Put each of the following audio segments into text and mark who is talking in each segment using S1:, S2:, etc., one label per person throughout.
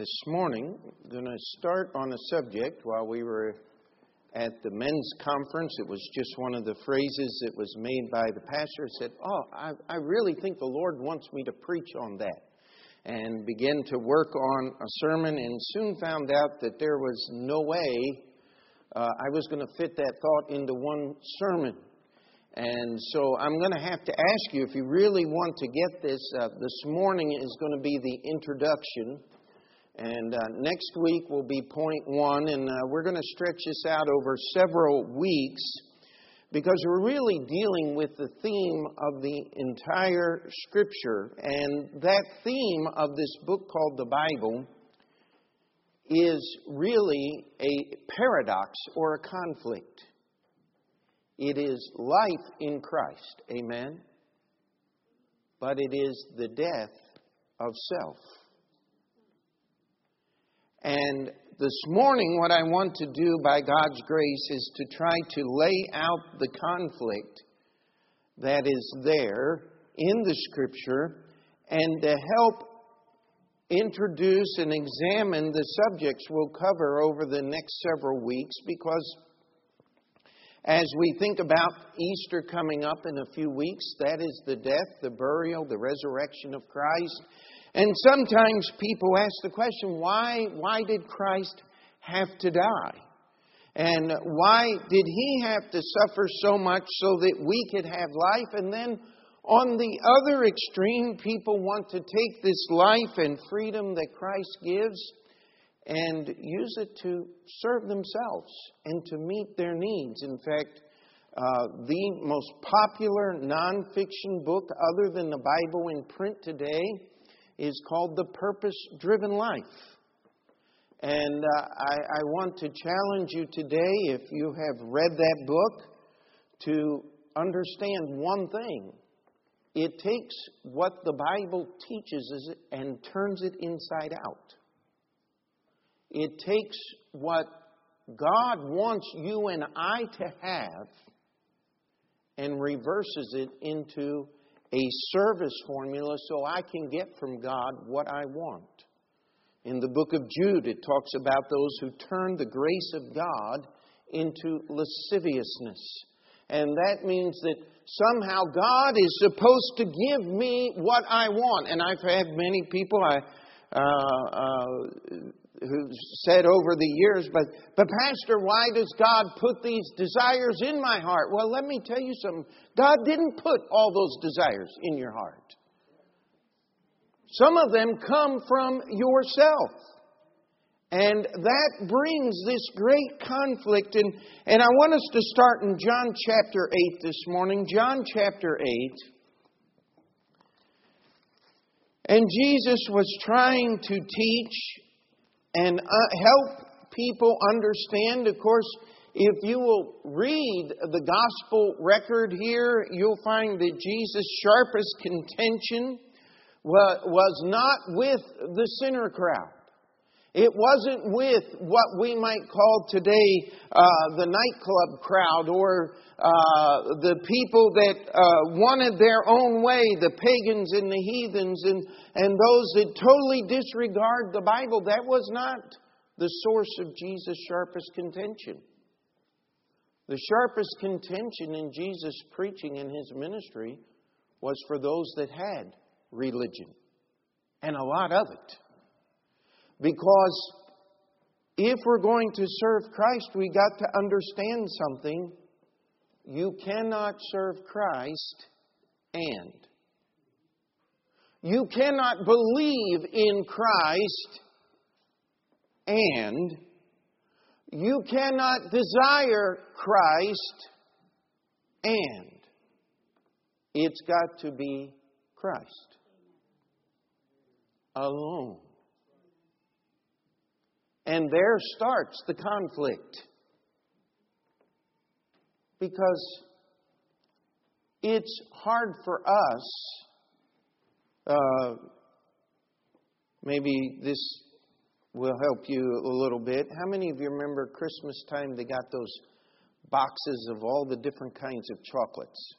S1: this morning. I'm going to start on a subject while we were at the men's conference. It was just one of the phrases that was made by the pastor. Said, Oh, I, I really think the Lord wants me to preach on that. And began to work on a sermon and soon found out that there was no way uh, I was going to fit that thought into one sermon. And so I'm going to have to ask you if you really want to get this. Uh, this morning is going to be the introduction. And uh, next week will be point one. And uh, we're going to stretch this out over several weeks because we're really dealing with the theme of the entire Scripture. And that theme of this book called the Bible is really a paradox or a conflict. It is life in Christ. Amen. But it is the death of self. And this morning, what I want to do by God's grace is to try to lay out the conflict that is there in the Scripture and to help introduce and examine the subjects we'll cover over the next several weeks because as we think about Easter coming up in a few weeks, that is the death, the burial, the resurrection of Christ. And sometimes people ask the question, why, why did Christ have to die? And why did he have to suffer so much so that we could have life? And then on the other extreme, people want to take this life and freedom that Christ gives and use it to serve themselves and to meet their needs. In fact, uh, the most popular nonfiction book other than the Bible in print today is called The Purpose Driven Life. And uh, I, I want to challenge you today, if you have read that book, to understand one thing. It takes what the Bible teaches and turns it inside out. It takes what God wants you and I to have and reverses it into a service formula so I can get from God what I want. In the book of Jude, it talks about those who turn the grace of God into lasciviousness. And that means that somehow God is supposed to give me what I want. And I've had many people, I, uh, uh, who said over the years, but, but Pastor, why does God put these desires in my heart? Well, let me tell you something. God didn't put all those desires in your heart. Some of them come from yourself. And that brings this great conflict. And, and I want us to start in John chapter 8 this morning. John chapter 8. And Jesus was trying to teach and uh, help people understand. Of course, if you will read the gospel record here, you'll find that Jesus' sharpest contention was not with the sinner crowd. It wasn't with what we might call today uh, the nightclub crowd or uh, the people that uh, wanted their own way, the pagans and the heathens and, and those that totally disregard the Bible. That was not the source of Jesus' sharpest contention. The sharpest contention in Jesus' preaching and his ministry was for those that had religion, and a lot of it. Because if we're going to serve Christ, we got to understand something. You cannot serve Christ and. You cannot believe in Christ and. You cannot desire Christ and. It's got to be Christ alone. And there starts the conflict. Because it's hard for us, uh, maybe this will help you a little bit. How many of you remember Christmas time they got those boxes of all the different kinds of chocolates?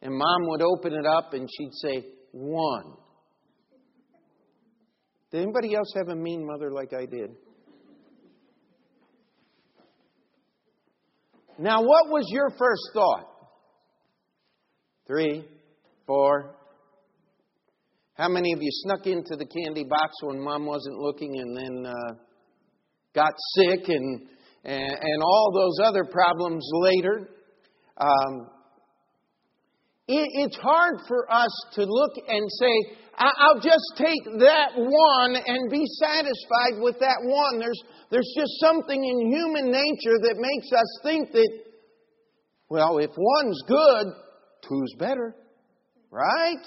S1: And mom would open it up and she'd say, one. Did anybody else have a mean mother like I did? Now, what was your first thought? Three, four. How many of you snuck into the candy box when mom wasn't looking and then uh, got sick and, and, and all those other problems later? Um, it, it's hard for us to look and say, I'll just take that one and be satisfied with that one. There's, there's just something in human nature that makes us think that, well, if one's good, two's better. Right?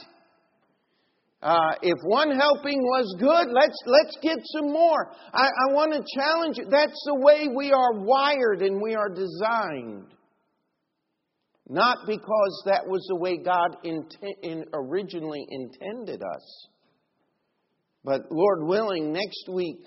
S1: Uh, if one helping was good, let's, let's get some more. I, I want to challenge you. That's the way we are wired and we are designed. Not because that was the way God in, originally intended us. But Lord willing, next week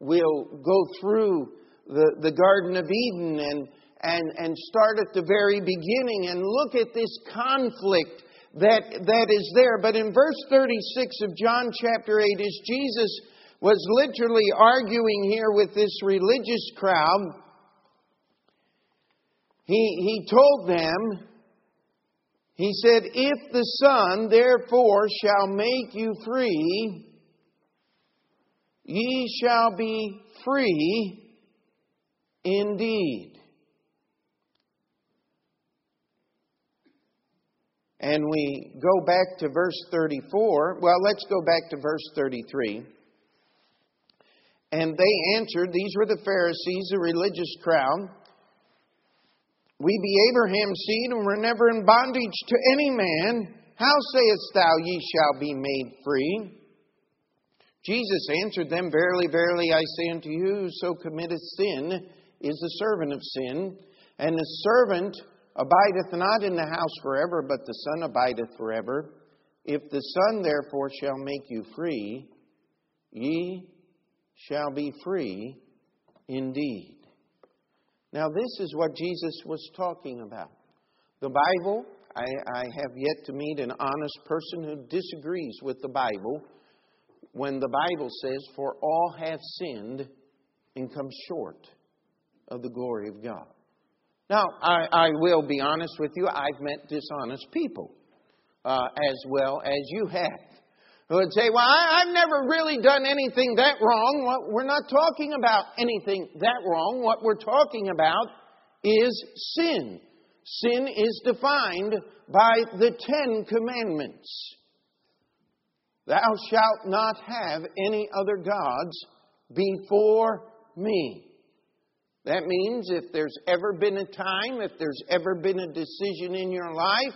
S1: we'll go through the, the Garden of Eden and, and, and start at the very beginning and look at this conflict that, that is there. But in verse 36 of John chapter 8, as Jesus was literally arguing here with this religious crowd, he, he told them, he said, If the Son therefore shall make you free, ye shall be free indeed. And we go back to verse 34. Well, let's go back to verse 33. And they answered, these were the Pharisees, the religious crowd. We be Abraham's seed, and were never in bondage to any man. How sayest thou, ye shall be made free? Jesus answered them, Verily, verily, I say unto you, whoso committeth sin is the servant of sin. And the servant abideth not in the house forever, but the Son abideth forever. If the Son therefore shall make you free, ye shall be free indeed. Now, this is what Jesus was talking about. The Bible, I, I, have yet to meet an honest person who disagrees with the Bible when the Bible says, For all have sinned and come short of the glory of God. Now, I, I will be honest with you, I've met dishonest people uh, as well as you have who would say, Well, I, have never really done anything that wrong. Well, we're not talking about anything that wrong. What we're talking about is sin. Sin is defined by the Ten Commandments. Thou shalt not have any other gods before me. That means if there's ever been a time, if there's ever been a decision in your life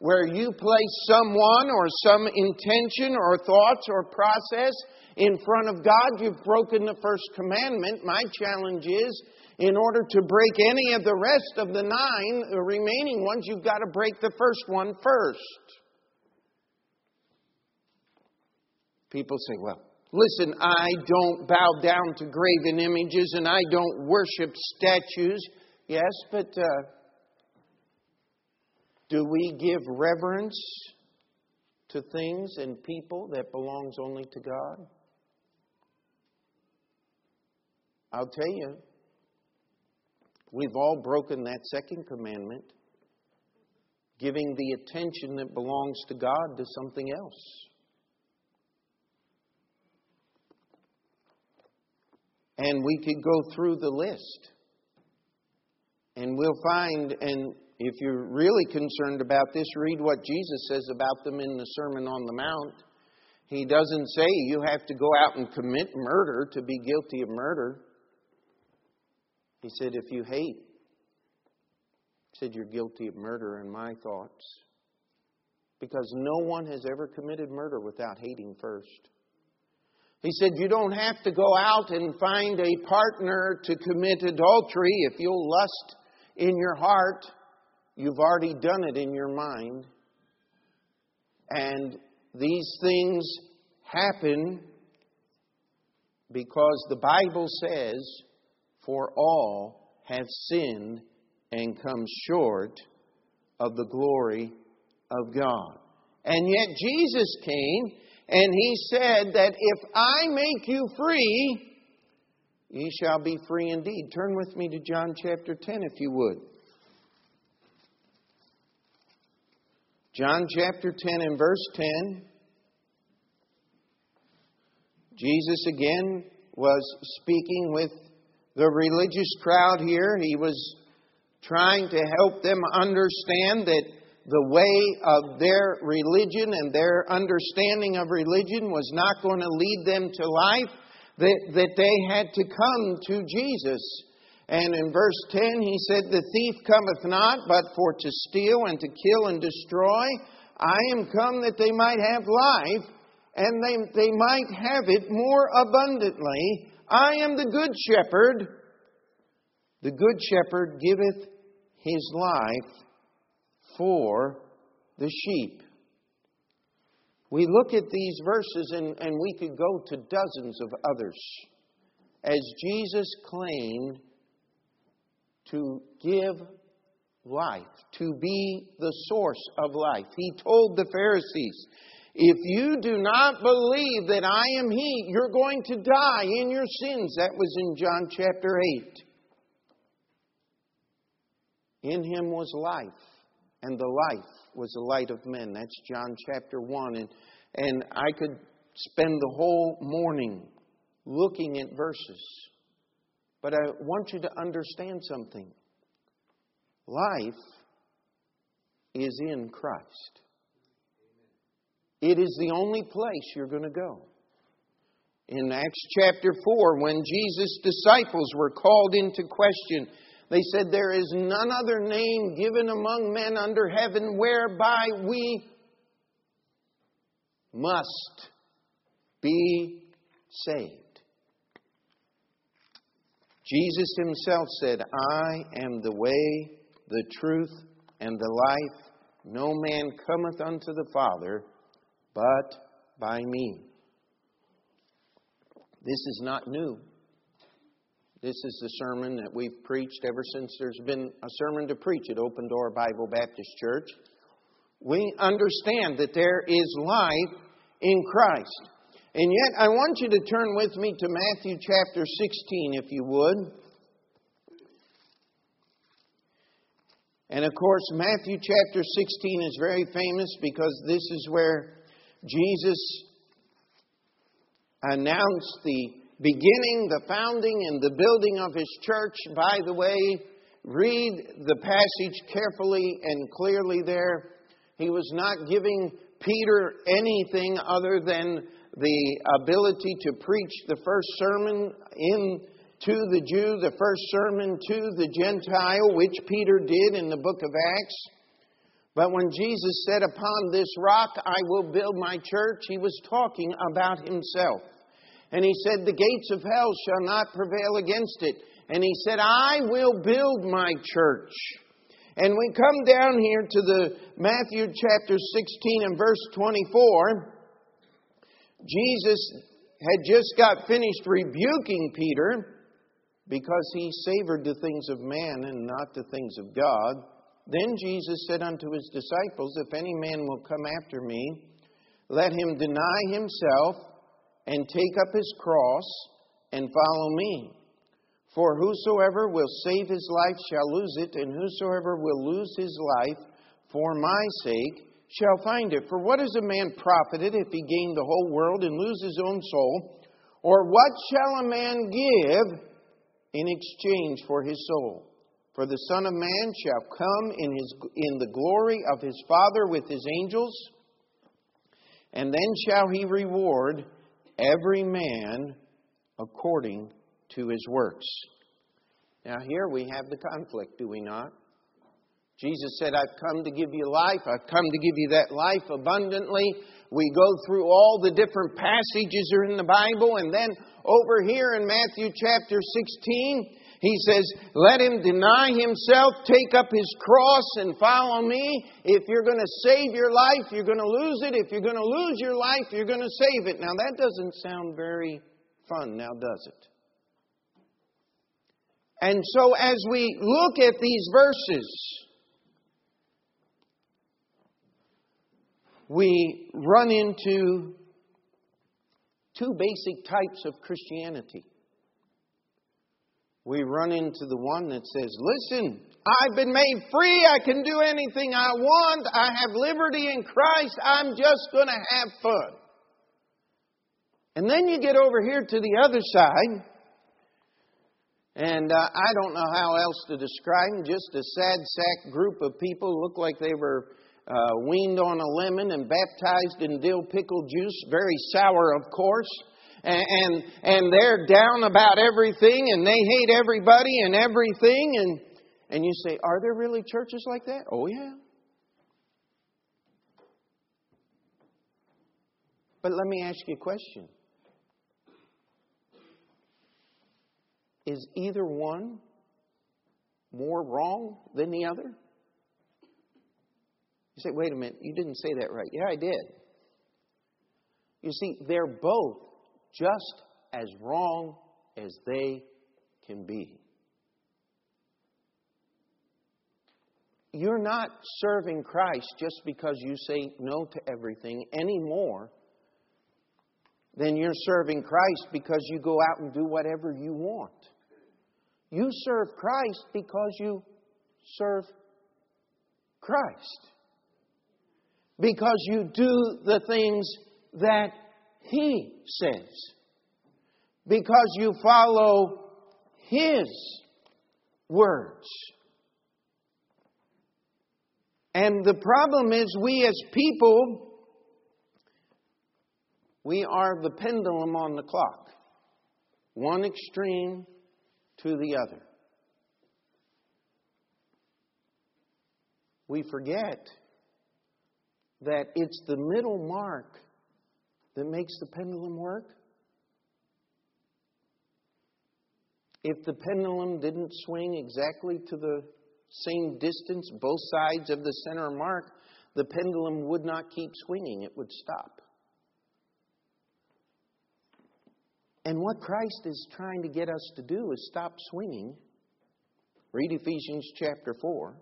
S1: where you place someone or some intention or thoughts or process in front of God, you've broken the first commandment. My challenge is in order to break any of the rest of the nine, the remaining ones, you've got to break the first one first. People say, well, listen, I don't bow down to graven images and I don't worship statues. Yes, but. Uh, do we give reverence to things and people that belongs only to God? I'll tell you, we've all broken that second commandment, giving the attention that belongs to God to something else. And we could go through the list. And we'll find, and if you're really concerned about this, read what Jesus says about them in the Sermon on the Mount. He doesn't say you have to go out and commit murder to be guilty of murder. He said, if you hate, he said you're guilty of murder in my thoughts. Because no one has ever committed murder without hating first. He said, You don't have to go out and find a partner to commit adultery if you'll lust in your heart. You've already done it in your mind. And these things happen because the Bible says, For all have sinned and come short of the glory of God. And yet Jesus came And he said that if I make you free, ye shall be free indeed. Turn with me to John chapter 10, if you would. John chapter 10 and verse 10. Jesus again was speaking with the religious crowd here. And he was trying to help them understand that the way of their religion and their understanding of religion was not going to lead them to life, that, that they had to come to Jesus. And in verse 10, he said, The thief cometh not but for to steal and to kill and destroy. I am come that they might have life, and they, they might have it more abundantly. I am the good shepherd. The good shepherd giveth his life for the sheep. We look at these verses and, and we could go to dozens of others as Jesus claimed to give life, to be the source of life. He told the Pharisees, if you do not believe that I am He, you're going to die in your sins. That was in John chapter 8. In Him was life, and the life was the light of men. That's John chapter 1. And, and I could spend the whole morning looking at verses. But I want you to understand something. Life is in Christ. It is the only place you're going to go. In Acts chapter 4, when Jesus' disciples were called into question, they said, There is none other name given among men under heaven whereby we must be saved. Jesus himself said, I am the way, the truth, and the life. No man cometh unto the Father but by me. This is not new. This is the sermon that we've preached ever since there's been a sermon to preach at Open Door Bible Baptist Church. We understand that there is life in Christ. And yet, I want you to turn with me to Matthew chapter 16, if you would. And of course, Matthew chapter 16 is very famous because this is where Jesus announced the beginning, the founding, and the building of his church. By the way, read the passage carefully and clearly there. He was not giving Peter anything other than the ability to preach the first sermon in to the Jew, the first sermon to the Gentile, which Peter did in the book of Acts. But when Jesus said, Upon this rock I will build my church, he was talking about himself. And he said, The gates of hell shall not prevail against it. And he said, I will build my church. And we come down here to the Matthew chapter 16 and verse 24. Jesus had just got finished rebuking Peter because he savored the things of man and not the things of God. Then Jesus said unto his disciples, If any man will come after me, let him deny himself and take up his cross and follow me. For whosoever will save his life shall lose it, and whosoever will lose his life for my sake shall find it. For what is a man profited if he gain the whole world and lose his own soul? Or what shall a man give in exchange for his soul? For the Son of Man shall come in, his, in the glory of his Father with his angels, and then shall he reward every man according to his works. Now, here we have the conflict, do we not? Jesus said, I've come to give you life. I've come to give you that life abundantly. We go through all the different passages are in the Bible, and then over here in Matthew chapter 16, he says, Let him deny himself, take up his cross, and follow me. If you're going to save your life, you're going to lose it. If you're going to lose your life, you're going to save it. Now, that doesn't sound very fun, now does it? And so, as we look at these verses, we run into two basic types of Christianity. We run into the one that says, Listen, I've been made free. I can do anything I want. I have liberty in Christ. I'm just going to have fun. And then you get over here to the other side, and uh, I don't know how else to describe them. Just a sad sack group of people look like they were uh, weaned on a lemon and baptized in dill pickle juice, very sour, of course. And, and and they're down about everything, and they hate everybody and everything. And and you say, are there really churches like that? Oh yeah. But let me ask you a question. Is either one more wrong than the other? You say, wait a minute, you didn't say that right. Yeah, I did. You see, they're both just as wrong as they can be. You're not serving Christ just because you say no to everything any more than you're serving Christ because you go out and do whatever you want. You serve Christ because you serve Christ. Because you do the things that He says. Because you follow His words. And the problem is, we as people, we are the pendulum on the clock. One extreme to the other. We forget that it's the middle mark that makes the pendulum work. If the pendulum didn't swing exactly to the same distance, both sides of the center mark, the pendulum would not keep swinging, it would stop. And what Christ is trying to get us to do is stop swinging. Read Ephesians chapter 4.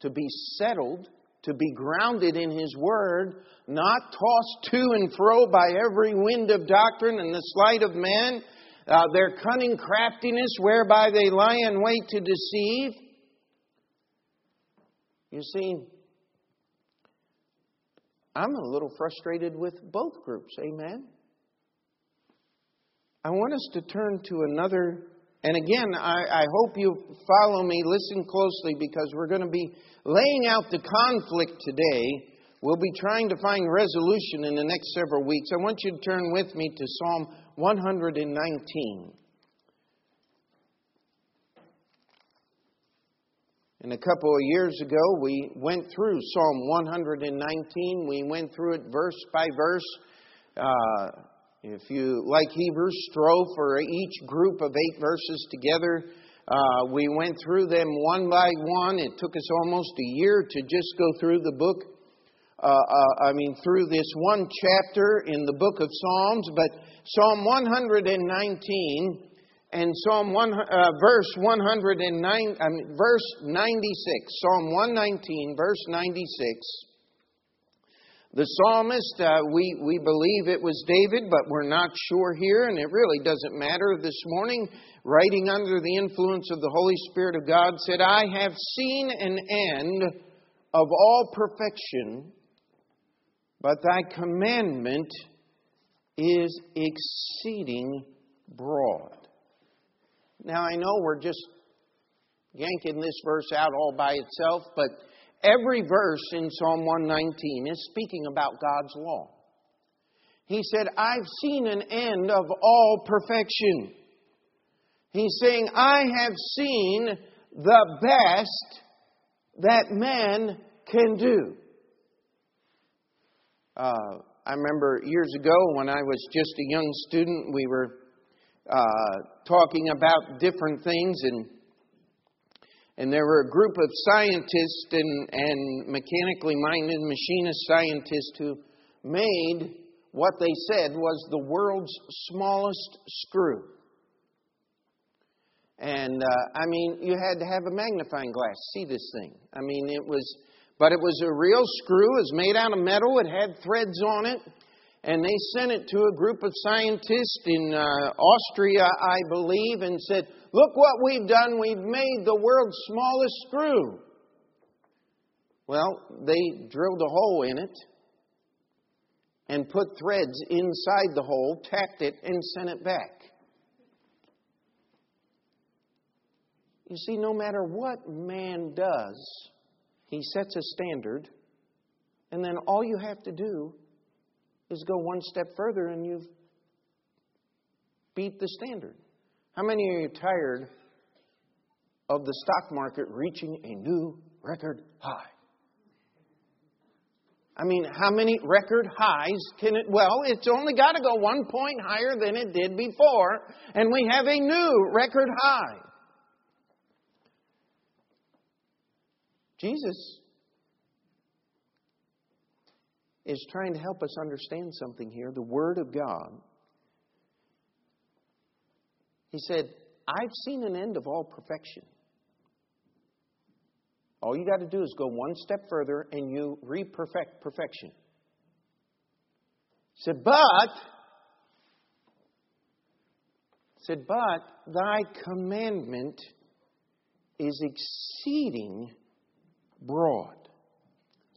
S1: To be settled, to be grounded in His Word, not tossed to and fro by every wind of doctrine and the sleight of men, uh, their cunning craftiness whereby they lie in wait to deceive. You see, I'm a little frustrated with both groups. Amen. I want us to turn to another, and again, I, I hope you follow me, listen closely, because we're going to be laying out the conflict today. We'll be trying to find resolution in the next several weeks. I want you to turn with me to Psalm 119. And a couple of years ago, we went through Psalm 119. We went through it verse by verse. Uh, if you, like Hebrews, strove for each group of eight verses together, uh, we went through them one by one. It took us almost a year to just go through the book. Uh, uh, I mean, through this one chapter in the book of Psalms. But Psalm 119 and Psalm 1, uh, verse 109, I mean, verse 96. Psalm 119, verse 96 the psalmist, uh, we, we believe it was David, but we're not sure here, and it really doesn't matter this morning. Writing under the influence of the Holy Spirit of God, said, I have seen an end of all perfection, but thy commandment is exceeding broad. Now, I know we're just yanking this verse out all by itself, but Every verse in Psalm 119 is speaking about God's law. He said, I've seen an end of all perfection. He's saying, I have seen the best that man can do. Uh, I remember years ago when I was just a young student, we were uh, talking about different things, and and there were a group of scientists and, and mechanically minded machinist scientists who made what they said was the world's smallest screw. And uh, I mean, you had to have a magnifying glass to see this thing. I mean, it was, but it was a real screw. It was made out of metal. It had threads on it, and they sent it to a group of scientists in uh, Austria, I believe, and said, Look what we've done. We've made the world's smallest screw. Well, they drilled a hole in it and put threads inside the hole, tacked it, and sent it back. You see, no matter what man does, he sets a standard, and then all you have to do is go one step further and you've beat the standard. How many are you tired of the stock market reaching a new record high? I mean, how many record highs can it? Well, it's only got to go one point higher than it did before, and we have a new record high. Jesus is trying to help us understand something here the Word of God. He said, I've seen an end of all perfection. All you got to do is go one step further and you re-perfect perfection. Said, but said, but thy commandment is exceeding broad.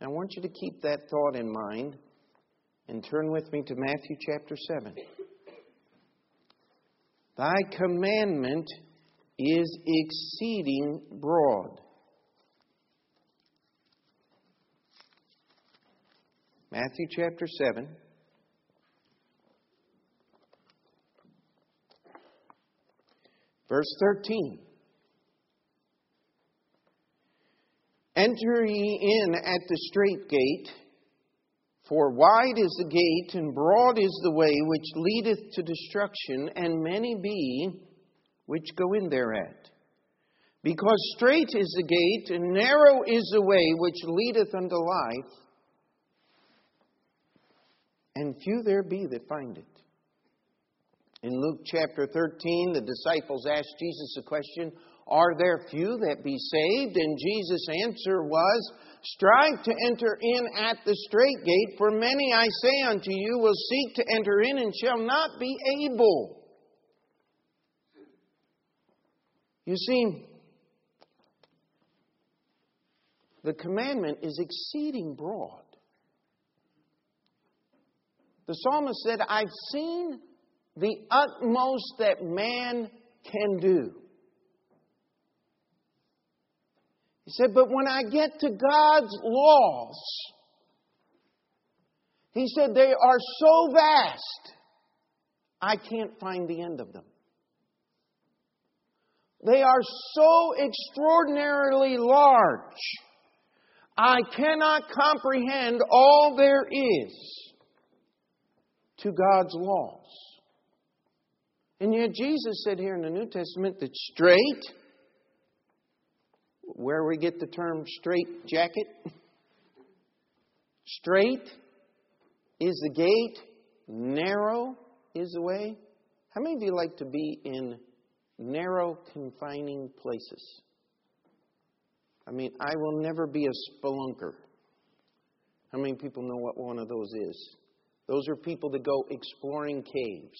S1: I want you to keep that thought in mind and turn with me to Matthew chapter 7. Thy commandment is exceeding broad. Matthew chapter 7. Verse 13. Enter ye in at the strait gate, for wide is the gate, and broad is the way which leadeth to destruction, and many be which go in thereat. Because strait is the gate, and narrow is the way which leadeth unto life, and few there be that find it. In Luke chapter 13, the disciples asked Jesus a question Are there few that be saved? And Jesus' answer was, Strive to enter in at the strait gate, for many, I say unto you, will seek to enter in and shall not be able. You see, the commandment is exceeding broad. The psalmist said, I've seen the utmost that man can do. He said, but when I get to God's laws, he said, they are so vast, I can't find the end of them. They are so extraordinarily large, I cannot comprehend all there is to God's laws. And yet, Jesus said here in the New Testament that strait, where we get the term straight jacket, Straight is the gate, narrow is the way. How many of you like to be in narrow, confining places? I mean, I will never be a spelunker. How many people know what one of those is? Those are people that go exploring caves.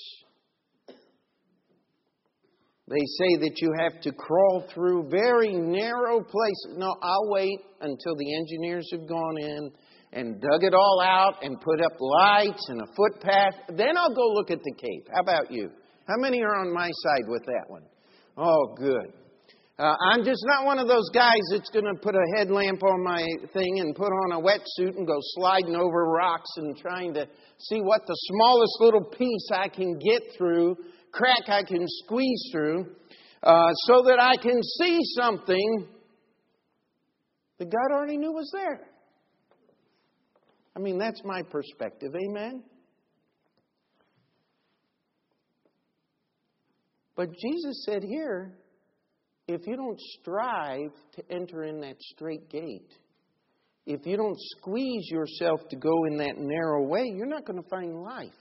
S1: They say that you have to crawl through very narrow places. No, I'll wait until the engineers have gone in and dug it all out and put up lights and a footpath. Then I'll go look at the cave. How about you? How many are on my side with that one? Oh, good. Uh, I'm just not one of those guys that's going to put a headlamp on my thing and put on a wetsuit and go sliding over rocks and trying to see what the smallest little piece I can get through, crack I can squeeze through, uh, so that I can see something that God already knew was there. I mean, that's my perspective. Amen? But Jesus said here, if you don't strive to enter in that strait gate, if you don't squeeze yourself to go in that narrow way, you're not going to find life.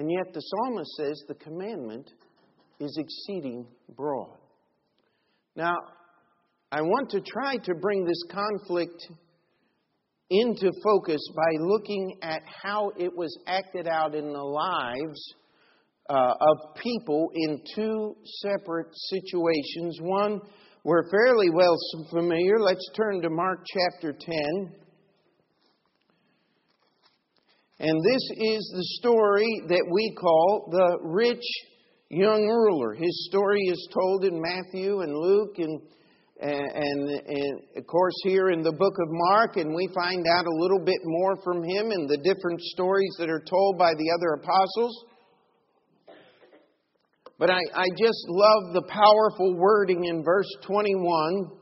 S1: And yet the psalmist says the commandment is exceeding broad. Now, I want to try to bring this conflict into focus by looking at how it was acted out in the lives uh, of people in two separate situations. One we're fairly well familiar. Let's turn to Mark chapter 10. And this is the story that we call the rich young ruler. His story is told in Matthew and Luke and, and, and, of course here in the book of Mark, and we find out a little bit more from him in the different stories that are told by the other apostles. But I, I just love the powerful wording in verse 21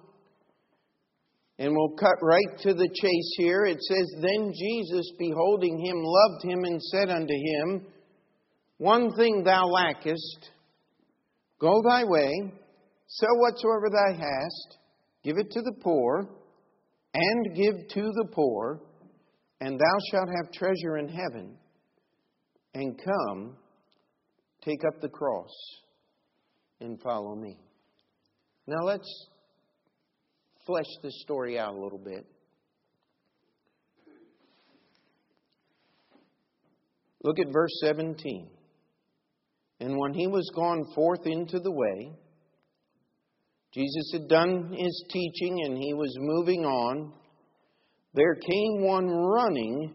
S1: and we'll cut right to the chase here. It says, Then Jesus, beholding him, loved him and said unto him, One thing thou lackest, go thy way, sell whatsoever thou hast, give it to the poor, and give to the poor, and thou shalt have treasure in heaven. And come, take up the cross, and follow me. Now let's flesh this story out a little bit. Look at verse 17. And when he was gone forth into the way, Jesus had done his teaching and he was moving on. There came one running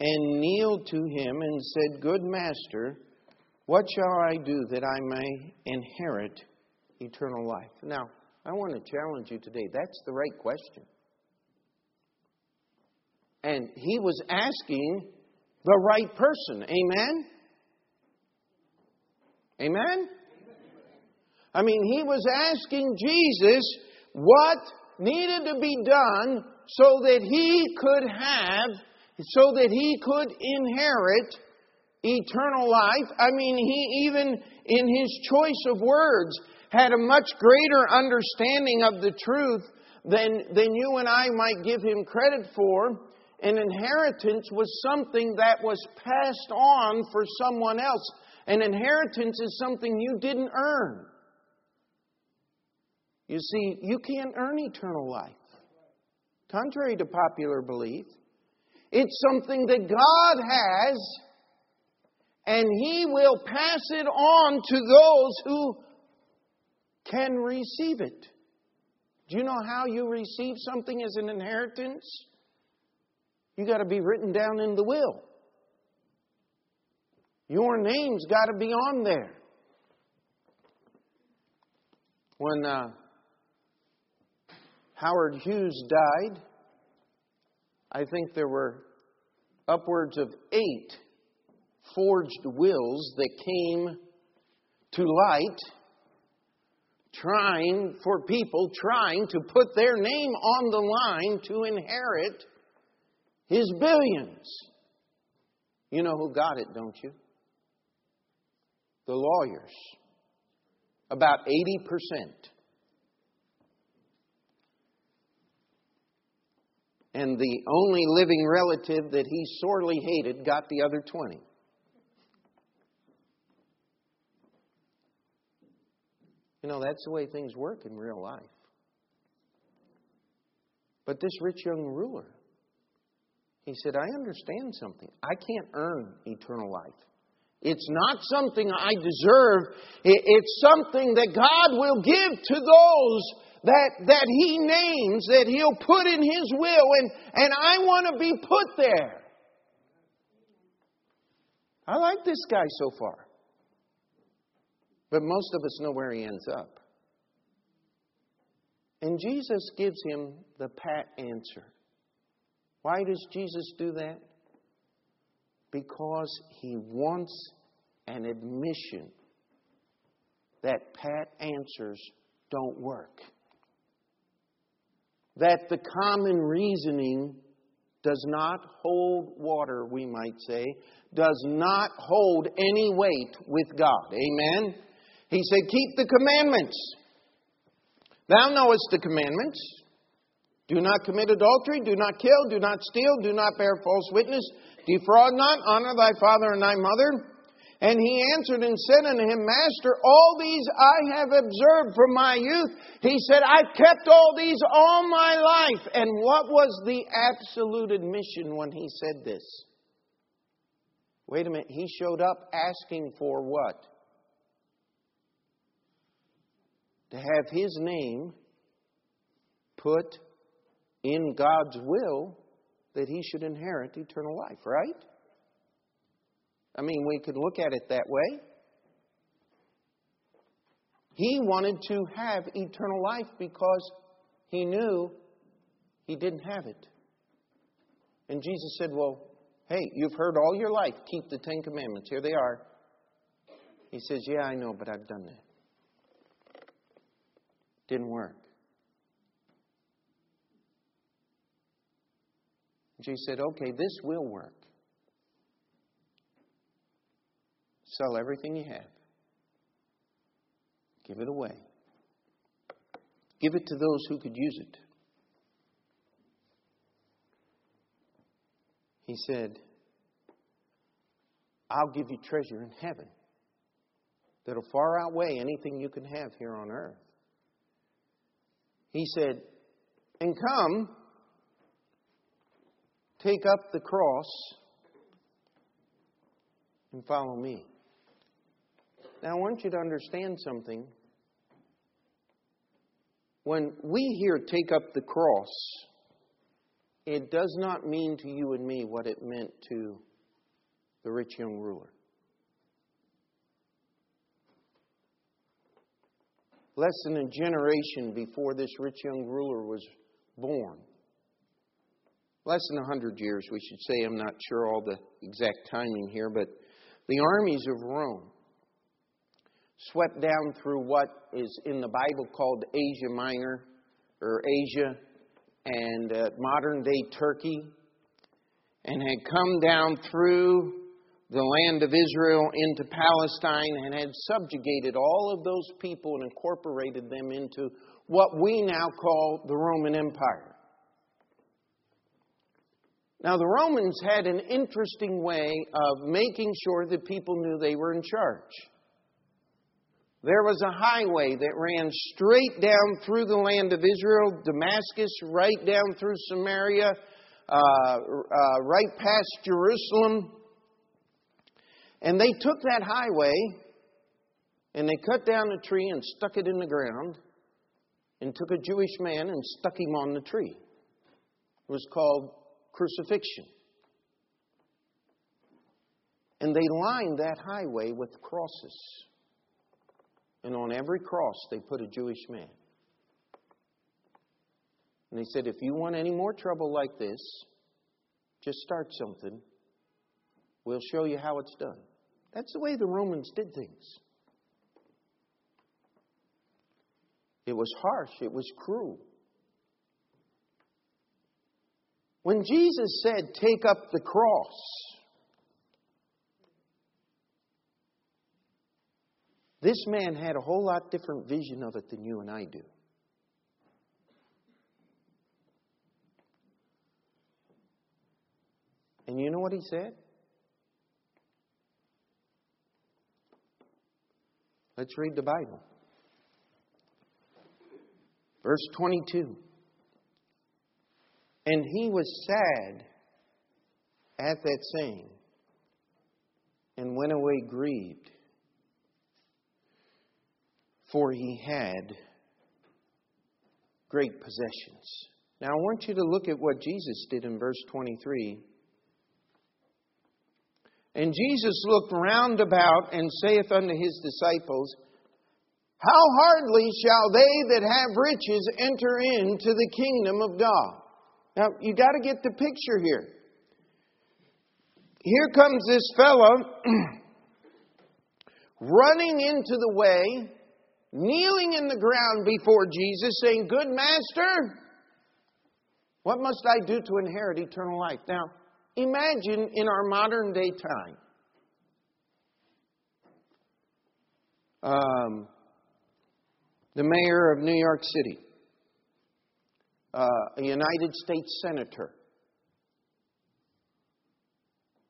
S1: and kneeled to him and said, Good master, what shall I do that I may inherit eternal life? Now, I want to challenge you today. That's the right question. And he was asking the right person. Amen? Amen? I mean, he was asking Jesus what needed to be done so that he could have, so that he could inherit eternal life. I mean, he even in his choice of words, had a much greater understanding of the truth than, than you and I might give him credit for. An inheritance was something that was passed on for someone else. An inheritance is something you didn't earn. You see, you can't earn eternal life, contrary to popular belief. It's something that God has, and He will pass it on to those who can receive it. Do you know how you receive something as an inheritance? You got to be written down in the will. Your name's got to be on there. When uh, Howard Hughes died, I think there were upwards of eight forged wills that came to light trying for people trying to put their name on the line to inherit his billions. You know who got it, don't you? The lawyers. About 80%. And the only living relative that he sorely hated got the other 20. You know, that's the way things work in real life. But this rich young ruler, he said, I understand something. I can't earn eternal life. It's not something I deserve. It's something that God will give to those that, that He names, that He'll put in His will, and, and I want to be put there. I like this guy so far. But most of us know where he ends up. And Jesus gives him the pat answer. Why does Jesus do that? Because he wants an admission that pat answers don't work. That the common reasoning does not hold water, we might say, does not hold any weight with God. Amen? He said, Keep the commandments. Thou knowest the commandments. Do not commit adultery, do not kill, do not steal, do not bear false witness, defraud not, honor thy father and thy mother. And he answered and said unto him, Master, all these I have observed from my youth. He said, I've kept all these all my life. And what was the absolute admission when he said this? Wait a minute, he showed up asking for what? To have his name put in God's will that he should inherit eternal life, right? I mean, we could look at it that way. He wanted to have eternal life because he knew he didn't have it. And Jesus said, Well, hey, you've heard all your life, keep the Ten Commandments. Here they are. He says, Yeah, I know, but I've done that. Didn't work. Jesus said, Okay, this will work. Sell everything you have. Give it away. Give it to those who could use it. He said, I'll give you treasure in heaven that'll far outweigh anything you can have here on earth. He said, And come, take up the cross and follow me. Now, I want you to understand something. When we hear take up the cross, it does not mean to you and me what it meant to the rich young ruler. Less than a generation before this rich young ruler was born, less than a hundred years, we should say, I'm not sure all the exact timing here, but the armies of Rome swept down through what is in the Bible called Asia Minor or Asia and uh, modern day Turkey and had come down through the land of Israel into Palestine and had subjugated all of those people and incorporated them into what we now call the Roman Empire. Now, the Romans had an interesting way of making sure that people knew they were in charge. There was a highway that ran straight down through the land of Israel, Damascus, right down through Samaria, uh, uh, right past Jerusalem. And they took that highway and they cut down a tree and stuck it in the ground and took a Jewish man and stuck him on the tree. It was called crucifixion. And they lined that highway with crosses. And on every cross, they put a Jewish man. And they said, if you want any more trouble like this, just start something. We'll show you how it's done. That's the way the Romans did things. It was harsh, it was cruel. When Jesus said, Take up the cross, This man had a whole lot different vision of it than you and I do. And you know what he said? Let's read the Bible. Verse 22. And he was sad at that saying and went away grieved for he had great possessions. Now, I want you to look at what Jesus did in verse 23. And Jesus looked round about and saith unto his disciples, How hardly shall they that have riches enter into the kingdom of God? Now, you got to get the picture here. Here comes this fellow running into the way kneeling in the ground before Jesus, saying, Good master, what must I do to inherit eternal life? Now, imagine in our modern day time. Um, the mayor of New York City, uh, a United States senator,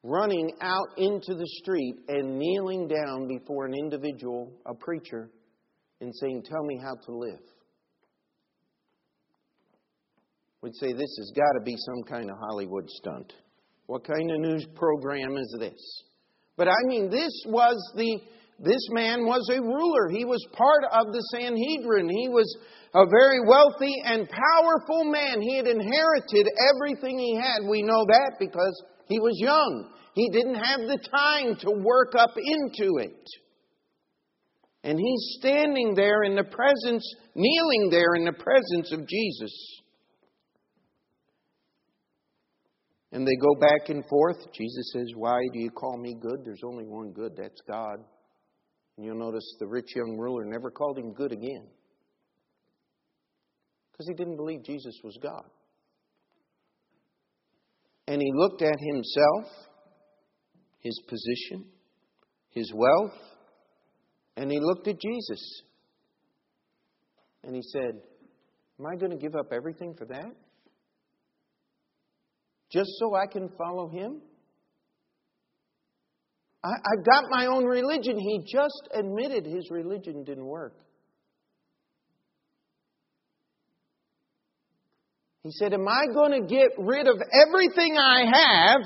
S1: running out into the street and kneeling down before an individual, a preacher, and saying, Tell me how to live. We'd say this has got to be some kind of Hollywood stunt. What kind of news program is this? But I mean, this was the this man was a ruler. He was part of the Sanhedrin. He was a very wealthy and powerful man. He had inherited everything he had. We know that because he was young. He didn't have the time to work up into it. And he's standing there in the presence, kneeling there in the presence of Jesus. And they go back and forth. Jesus says, Why do you call me good? There's only one good, that's God. And you'll notice the rich young ruler never called him good again. Because he didn't believe Jesus was God. And he looked at himself, his position, his wealth, and he looked at Jesus. And he said, Am I going to give up everything for that? Just so I can follow him? I, have got my own religion. He just admitted his religion didn't work. He said, Am I going to get rid of everything I have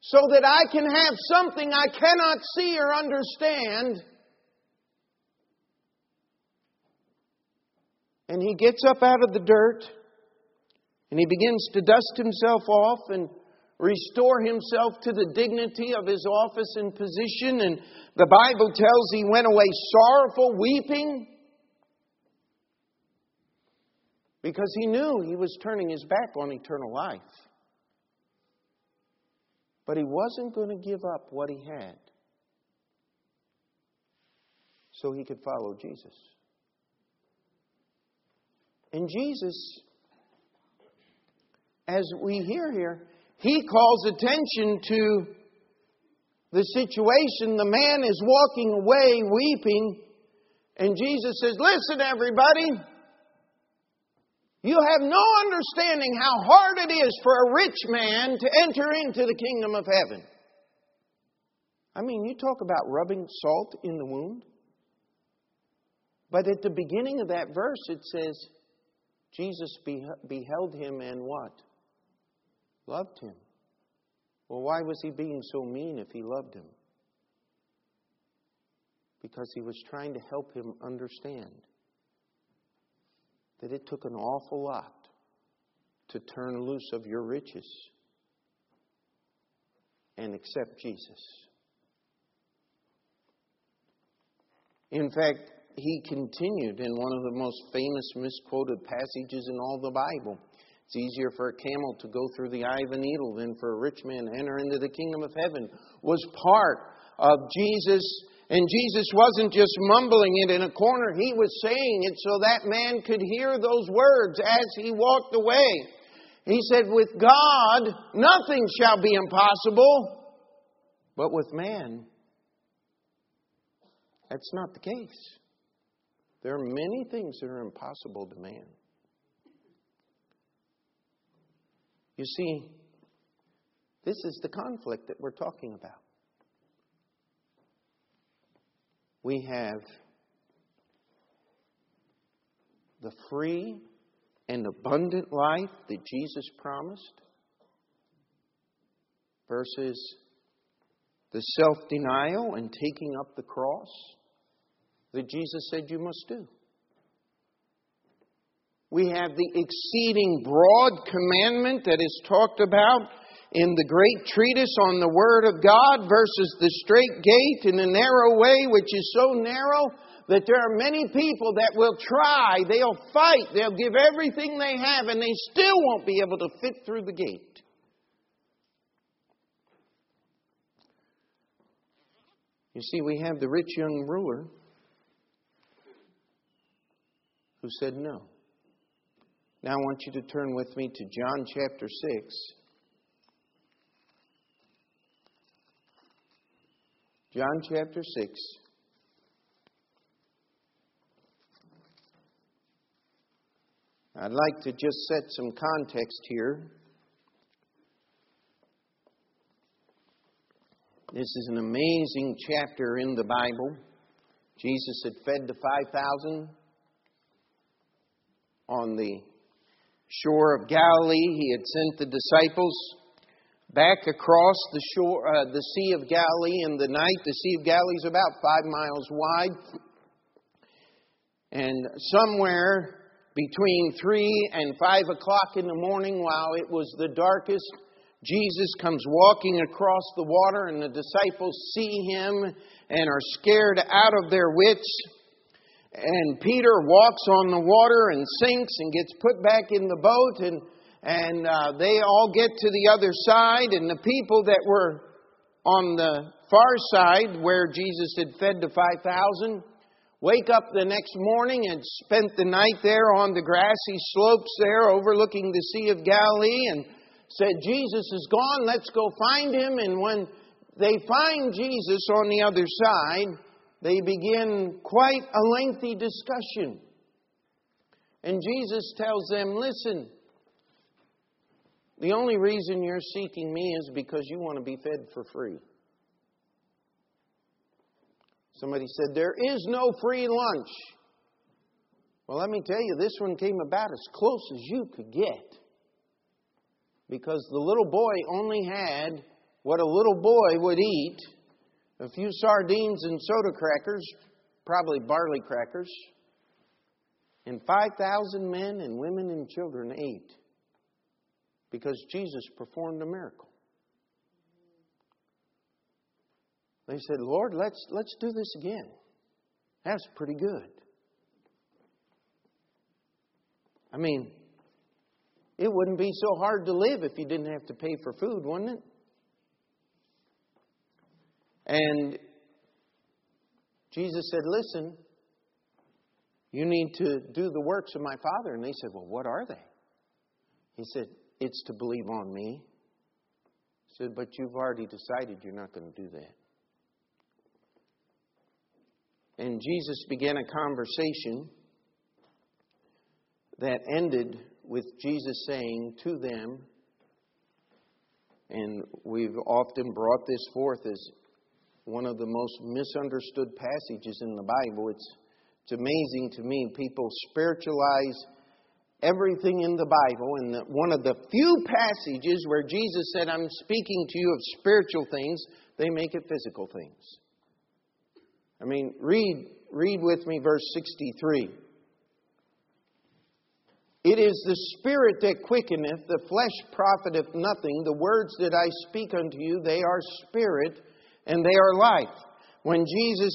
S1: so that I can have something I cannot see or understand? And he gets up out of the dirt and he begins to dust himself off and restore himself to the dignity of his office and position. And the Bible tells he went away sorrowful, weeping, because he knew he was turning his back on eternal life. But he wasn't going to give up what he had so he could follow Jesus. And Jesus, as we hear here, he calls attention to the situation. The man is walking away weeping, and Jesus says, Listen, everybody. You have no understanding how hard it is for a rich man to enter into the kingdom of heaven. I mean, you talk about rubbing salt in the wound. But at the beginning of that verse, it says, Jesus beheld him and what? Loved him. Well, why was he being so mean if he loved him? Because he was trying to help him understand that it took an awful lot to turn loose of your riches and accept Jesus. In fact, he continued in one of the most famous misquoted passages in all the Bible. It's easier for a camel to go through the eye of a needle than for a rich man to enter into the kingdom of heaven, was part of Jesus. And Jesus wasn't just mumbling it in a corner, he was saying it so that man could hear those words as he walked away. He said, With God, nothing shall be impossible, but with man, that's not the case. There are many things that are impossible to man. You see, this is the conflict that we're talking about. We have the free and abundant life that Jesus promised versus the self denial and taking up the cross that Jesus said you must do. We have the exceeding broad commandment that is talked about in the great treatise on the Word of God versus the straight gate and the narrow way, which is so narrow that there are many people that will try, they'll fight, they'll give everything they have, and they still won't be able to fit through the gate. You see, we have the rich young ruler who said no. Now I want you to turn with me to John chapter 6. John chapter 6. I'd like to just set some context here. This is an amazing chapter in the Bible. Jesus had fed the 5,000 on the shore of Galilee. He had sent the disciples back across the shore, uh, the Sea of Galilee in the night. The Sea of Galilee is about five miles wide. And somewhere between three and five o'clock in the morning, while it was the darkest, Jesus comes walking across the water, and the disciples see him and are scared out of their wits. And Peter walks on the water and sinks and gets put back in the boat, and, and uh, they all get to the other side. And the people that were on the far side, where Jesus had fed the 5,000, wake up the next morning and spent the night there on the grassy slopes there overlooking the Sea of Galilee and said, Jesus is gone, let's go find him. And when they find Jesus on the other side, they begin quite a lengthy discussion. And Jesus tells them, Listen, the only reason you're seeking me is because you want to be fed for free. Somebody said, There is no free lunch. Well, let me tell you, this one came about as close as you could get because the little boy only had what a little boy would eat a few sardines and soda crackers, probably barley crackers, and 5,000 men and women and children ate because Jesus performed a miracle. They said, Lord, let's, let's do this again. That's pretty good. I mean, it wouldn't be so hard to live if you didn't have to pay for food, wouldn't it? And Jesus said, Listen, you need to do the works of my Father. And they said, Well, what are they? He said, It's to believe on me. He said, But you've already decided you're not going to do that. And Jesus began a conversation that ended with Jesus saying to them, and we've often brought this forth as one of the most misunderstood passages in the Bible. It's, it's amazing to me. People spiritualize everything in the Bible, and one of the few passages where Jesus said, I'm speaking to you of spiritual things, they make it physical things. I mean, read, read with me verse 63. It is the Spirit that quickeneth, the flesh profiteth nothing. The words that I speak unto you, they are spirit and they are life. When Jesus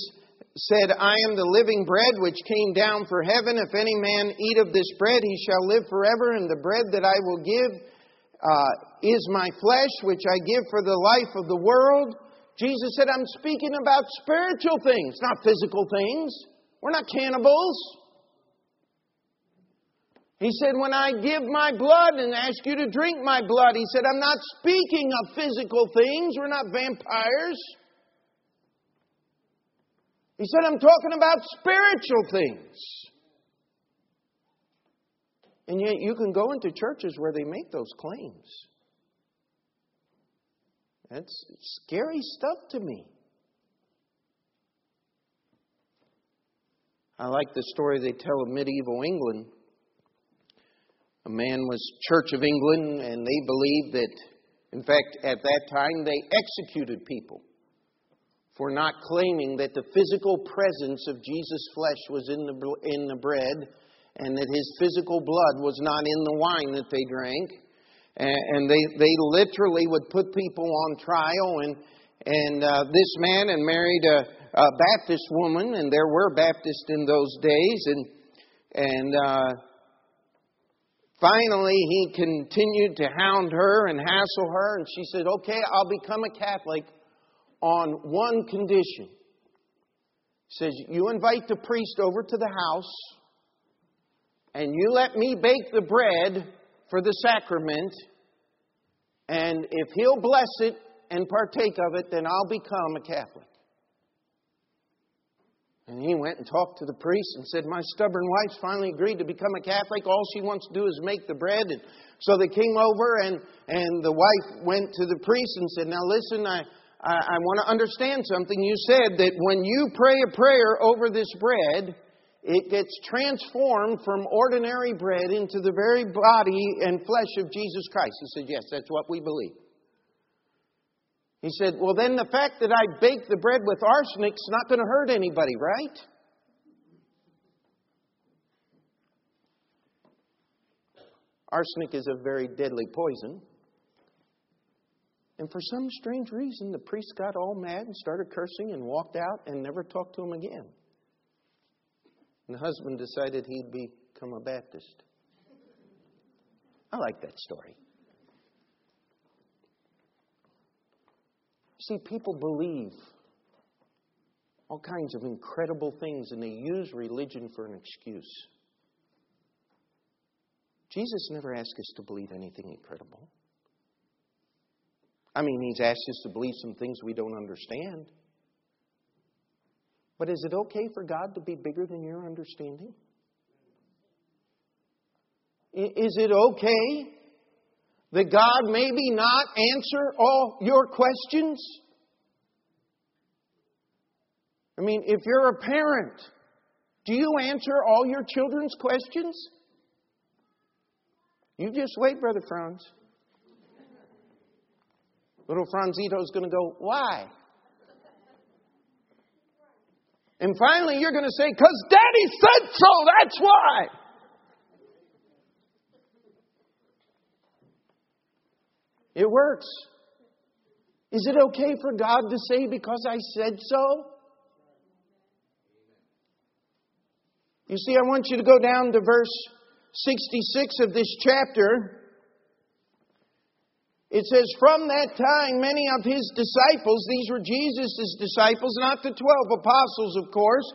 S1: said, I am the living bread which came down from heaven, if any man eat of this bread, he shall live forever, and the bread that I will give uh, is my flesh, which I give for the life of the world. Jesus said, I'm speaking about spiritual things, not physical things. We're not cannibals. He said, When I give my blood and ask you to drink my blood, he said, I'm not speaking of physical things. We're not vampires. He said, I'm talking about spiritual things. And yet you can go into churches where they make those claims. That's scary stuff to me. I like the story they tell of medieval England a man was Church of England, and they believed that, in fact, at that time, they executed people for not claiming that the physical presence of Jesus' flesh was in the, in the bread and that his physical blood was not in the wine that they drank. And, they, they literally would put people on trial. And, and uh, this man and married a, a Baptist woman, and there were Baptists in those days. And, and uh, Finally, he continued to hound her and hassle her, and she said, Okay, I'll become a Catholic on one condition. He says, You invite the priest over to the house, and you let me bake the bread for the sacrament, and if he'll bless it and partake of it, then I'll become a Catholic. And he went and talked to the priest and said, My stubborn wife's finally agreed to become a Catholic. All she wants to do is make the bread. And so they came over, and, and the wife went to the priest and said, Now listen, I, I, I want to understand something. You said that when you pray a prayer over this bread, it gets transformed from ordinary bread into the very body and flesh of Jesus Christ. He said, Yes, that's what we believe. He said, Well, then the fact that I bake the bread with arsenic's not going to hurt anybody, right? Arsenic is a very deadly poison. And for some strange reason, the priest got all mad and started cursing and walked out and never talked to him again. And the husband decided he'd become a Baptist. I like that story. See, people believe all kinds of incredible things and they use religion for an excuse. Jesus never asked us to believe anything incredible. I mean, He's asked us to believe some things we don't understand. But is it okay for God to be bigger than your understanding? Is it okay that God maybe not answer all your questions? I mean, if you're a parent, do you answer all your children's questions? You just wait, Brother Franz. Little Franzito's going to go, Why? And finally, you're going to say, Because Daddy said so, that's why. It works. Is it okay for God to say, Because I said so? You see, I want you to go down to verse 66 of this chapter. It says, From that time, many of his disciples, these were Jesus' disciples, not the 12 apostles, of course,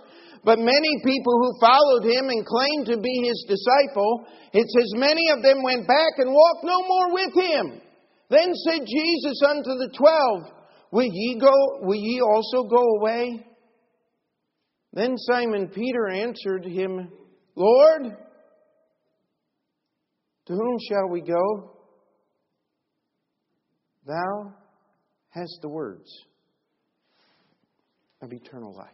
S1: but many people who followed him and claimed to be his disciple, it says, Many of them went back and walked no more with him. Then said Jesus unto the twelve, Will ye go, will ye also go away? Then Simon Peter answered him, Lord, to whom shall we go? Thou hast the words of eternal life.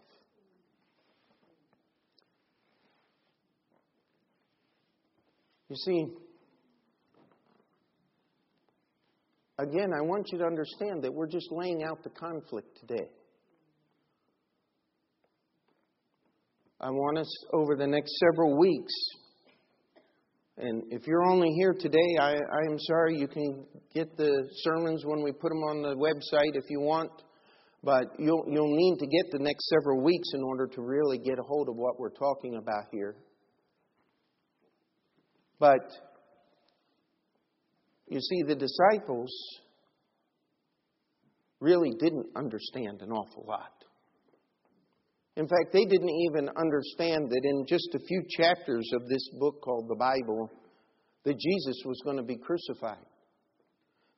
S1: You see, again, I want you to understand that we're just laying out the conflict today. I want us over the next several weeks and if you're only here today, I, I am sorry. You can get the sermons when we put them on the website if you want. But you'll, you'll need to get the next several weeks in order to really get a hold of what we're talking about here. But you see, the disciples really didn't understand an awful lot. In fact, they didn't even understand that in just a few chapters of this book called the Bible, that Jesus was going to be crucified.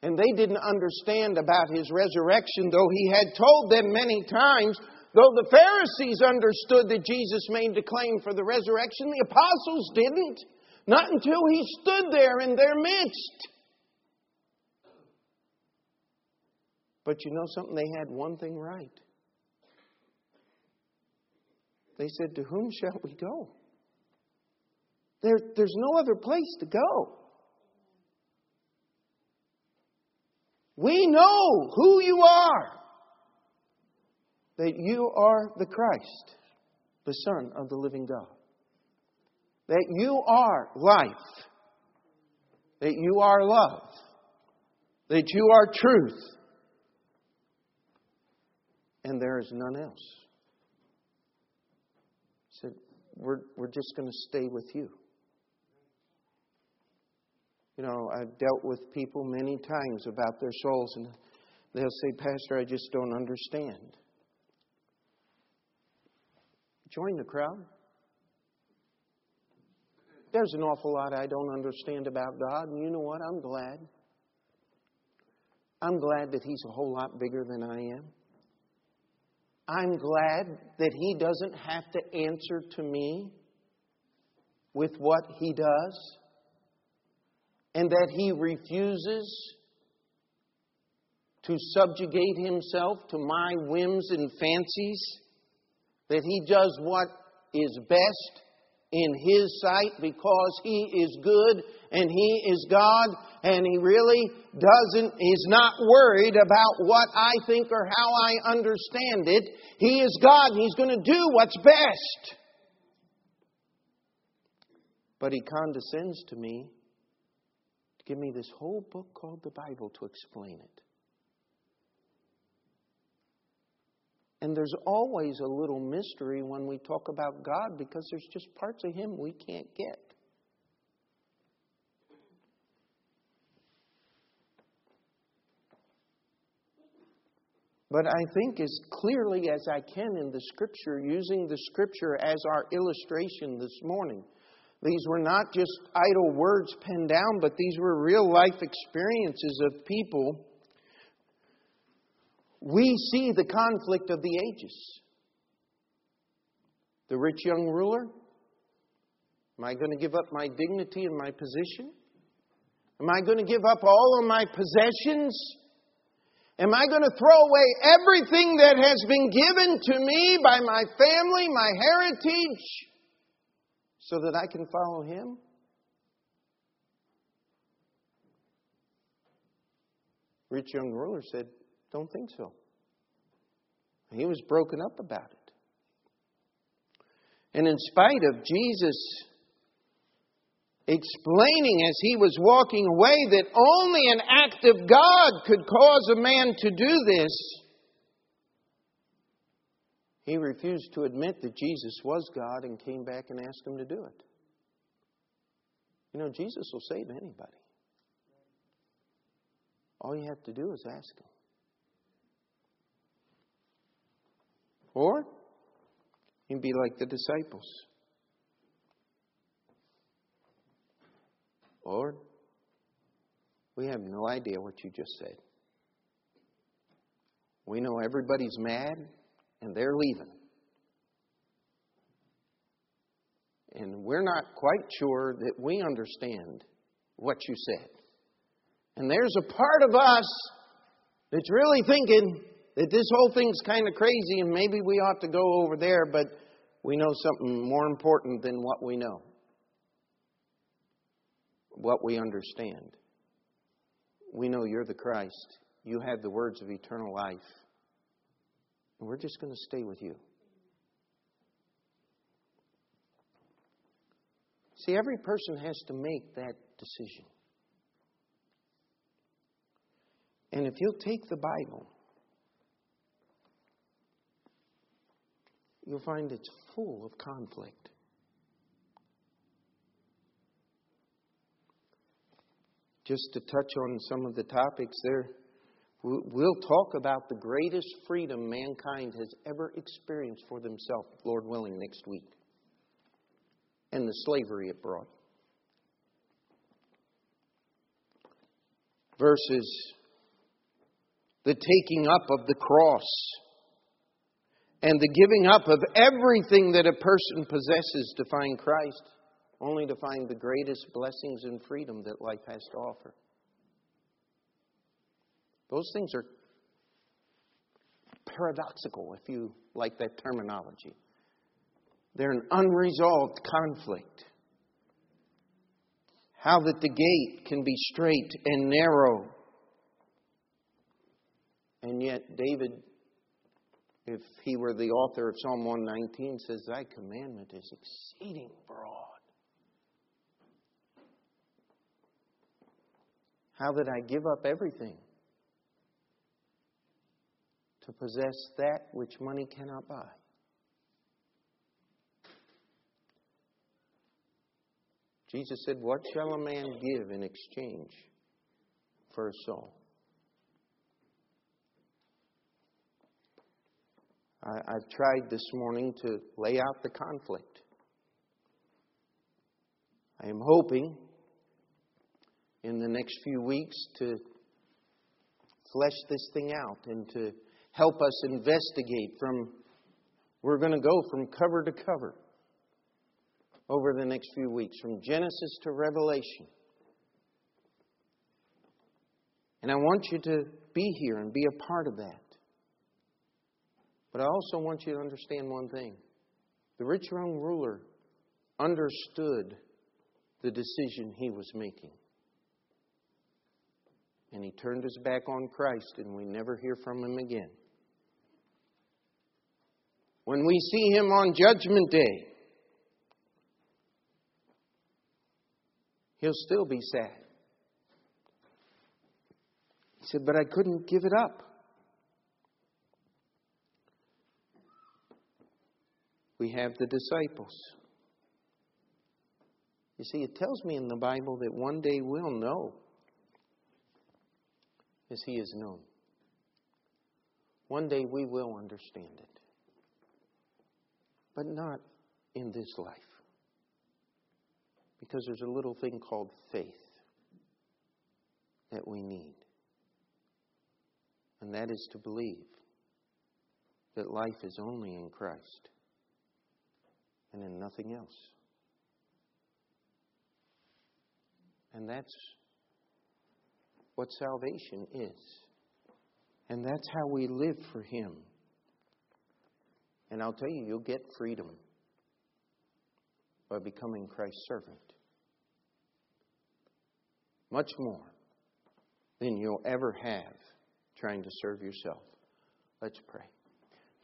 S1: And they didn't understand about his resurrection, though he had told them many times. Though the Pharisees understood that Jesus made the claim for the resurrection, the apostles didn't. Not until he stood there in their midst. But you know something? They had one thing right. They said, To whom shall we go? There, there's no other place to go. We know who you are. That you are the Christ, the Son of the living God. That you are life. That you are love. That you are truth. And there is none else We're, we're just going to stay with you. You know, I've dealt with people many times about their souls, and they'll say, Pastor, I just don't understand. Join the crowd. There's an awful lot I don't understand about God, and you know what? I'm glad. I'm glad that He's a whole lot bigger than I am. I'm glad that He doesn't have to answer to me with what He does, and that He refuses to subjugate himself to my whims and fancies, that he does what is best in his sight because he is good and he is God and he really doesn't, he's not worried about what I think or how I understand it. He is God and he's going to do what's best. But he condescends to me to give me this whole book called the Bible to explain it. And there's always a little mystery when we talk about God because there's just parts of Him we can't get. But I think as clearly as I can in the Scripture, using the Scripture as our illustration this morning. These were not just idle words penned down, but these were real life experiences of people we see the conflict of the ages. The rich young ruler. Am I going to give up my dignity and my position? Am I going to give up all of my possessions? Am I going to throw away everything that has been given to me by my family, my heritage, so that I can follow him? Rich young ruler said, don't think so. He was broken up about it. And in spite of Jesus explaining as he was walking away that only an act of God could cause a man to do this, he refused to admit that Jesus was God and came back and asked him to do it. You know, Jesus will save anybody. All you have to do is ask him. Or you'd be like the disciples. Lord, we have no idea what you just said. We know everybody's mad and they're leaving. And we're not quite sure that we understand what you said. And there's a part of us that's really thinking, that this whole thing's kind of crazy and maybe we ought to go over there, but we know something more important than what we know, what we understand. We know you're the Christ. You have the words of eternal life. And we're just going to stay with you. See, every person has to make that decision. And if you'll take the Bible, you'll find it's full of conflict. Just to touch on some of the topics there, we'll talk about the greatest freedom mankind has ever experienced for themselves, Lord willing, next week, and the slavery it brought. Versus the taking up of the cross and the giving up of everything that a person possesses to find Christ, only to find the greatest blessings and freedom that life has to offer. Those things are paradoxical, if you like that terminology. They're an unresolved conflict. How that the gate can be straight and narrow. And yet, David if he were the author of Psalm 119, says, Thy commandment is exceeding broad. How that I give up everything to possess that which money cannot buy. Jesus said, What shall a man give in exchange for a soul? I, have tried this morning to lay out the conflict. I am hoping in the next few weeks to flesh this thing out and to help us investigate from, we're going to go from cover to cover over the next few weeks, from Genesis to Revelation. And I want you to be here and be a part of that. But I also want you to understand one thing. The rich young ruler understood the decision he was making. And he turned his back on Christ, and we never hear from him again. When we see him on Judgment Day, he'll still be sad. He said, But I couldn't give it up. We have the disciples. You see, it tells me in the Bible that one day we'll know as He is known. One day we will understand it. But not in this life. Because there's a little thing called faith that we need. And that is to believe that life is only in Christ and in nothing else. And that's what salvation is. And that's how we live for Him. And I'll tell you, you'll get freedom by becoming Christ's servant. Much more than you'll ever have trying to serve yourself. Let's pray.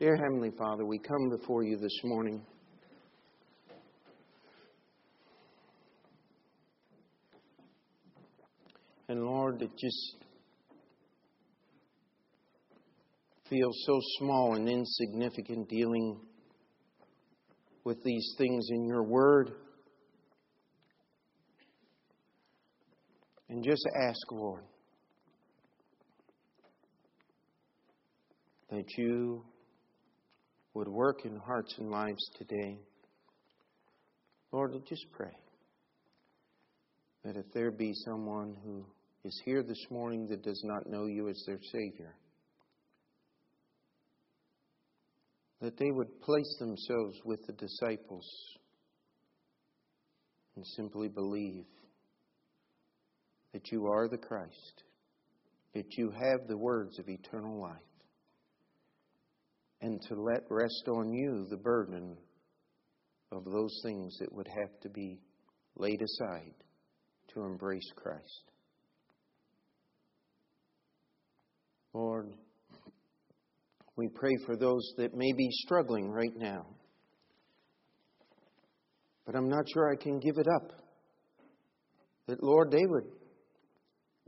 S1: Dear Heavenly Father, we come before you this morning. And Lord, it just feels so small and insignificant dealing with these things in your word. And just ask, Lord, that you would work in hearts and lives today. Lord, just pray that if there be someone who is here this morning that does not know you as their Savior, that they would place themselves with the disciples and simply believe that you are the Christ, that you have the words of eternal life, and to let rest on you the burden of those things that would have to be laid aside to embrace Christ. Lord, we pray for those that may be struggling right now. But I'm not sure I can give it up. That, Lord, they would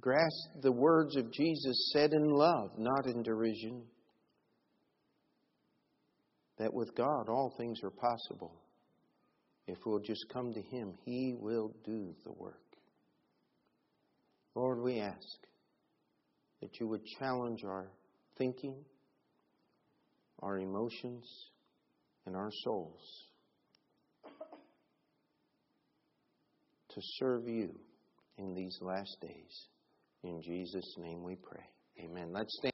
S1: grasp the words of Jesus said in love, not in derision. That with God all things are possible. If we'll just come to Him, He will do the work. Lord, we ask that you would challenge our thinking, our emotions, and our souls to serve you in these last days. In Jesus' name we pray. Amen. Let's stand.